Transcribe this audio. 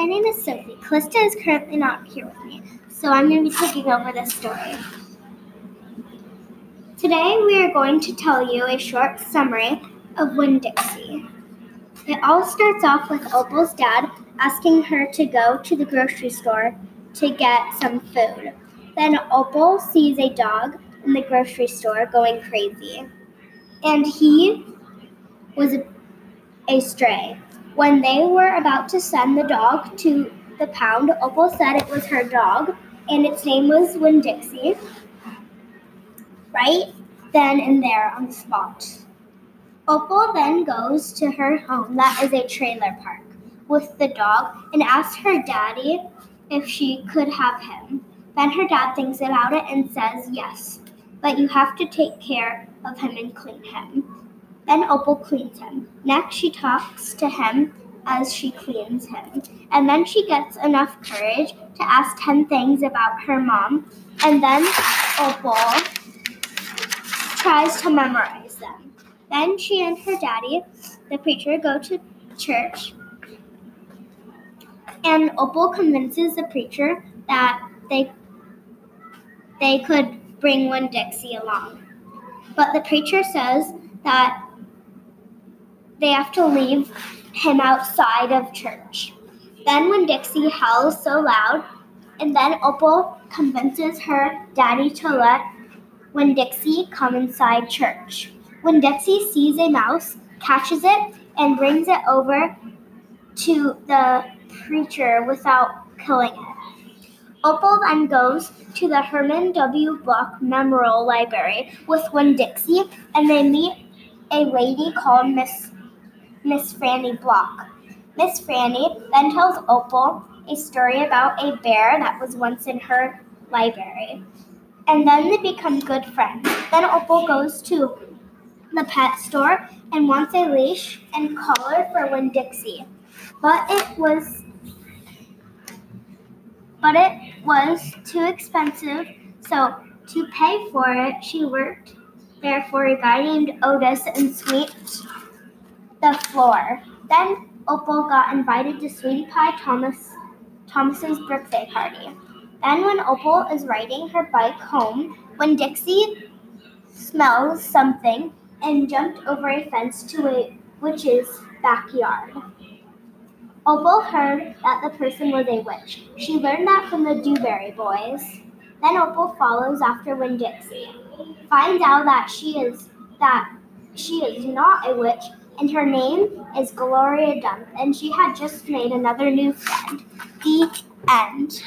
My name is Sophie. Calista is currently not here with me, so I'm going to be taking over this story. Today we are going to tell you a short summary of Winn-Dixie. It all starts off with Opal's dad asking her to go to the grocery store to get some food. Then Opal sees a dog in the grocery store going crazy, and he was a, a stray. When they were about to send the dog to the pound, Opal said it was her dog and its name was Winn-Dixie. Right then and there on the spot. Opal then goes to her home that is a trailer park with the dog and asks her daddy if she could have him. Then her dad thinks about it and says yes, but you have to take care of him and clean him. Then Opal cleans him. Next, she talks to him as she cleans him. And then she gets enough courage to ask 10 things about her mom. And then Opal tries to memorize them. Then she and her daddy, the preacher, go to church. And Opal convinces the preacher that they they could bring Winn-Dixie along. But the preacher says that they have to leave him outside of church. Then, Winn-Dixie howls so loud, and then Opal convinces her daddy to let Winn-Dixie come inside church. Winn-Dixie sees a mouse, catches it, and brings it over to the preacher without killing it. Opal then goes to the Herman W. Block Memorial Library with Winn-Dixie, and they meet a lady called Miss Miss Franny Block. Miss Franny then tells Opal a story about a bear that was once in her library. And then they become good friends. Then Opal goes to the pet store and wants a leash and collar for Winn-Dixie. But it was but it was too expensive, so to pay for it, she worked there for a guy named Otis and swept the floor. Then Opal got invited to Sweetie Pie Thomas Thomas's birthday party. Then when Opal is riding her bike home, Winn-Dixie smells something and jumped over a fence to a witch's backyard. Opal heard that the person was a witch. She learned that from the Dewberry Boys. Then Opal follows after Winn-Dixie, finds out that she is that she is not a witch and her name is Gloria Dump, and she had just made another new friend. The end.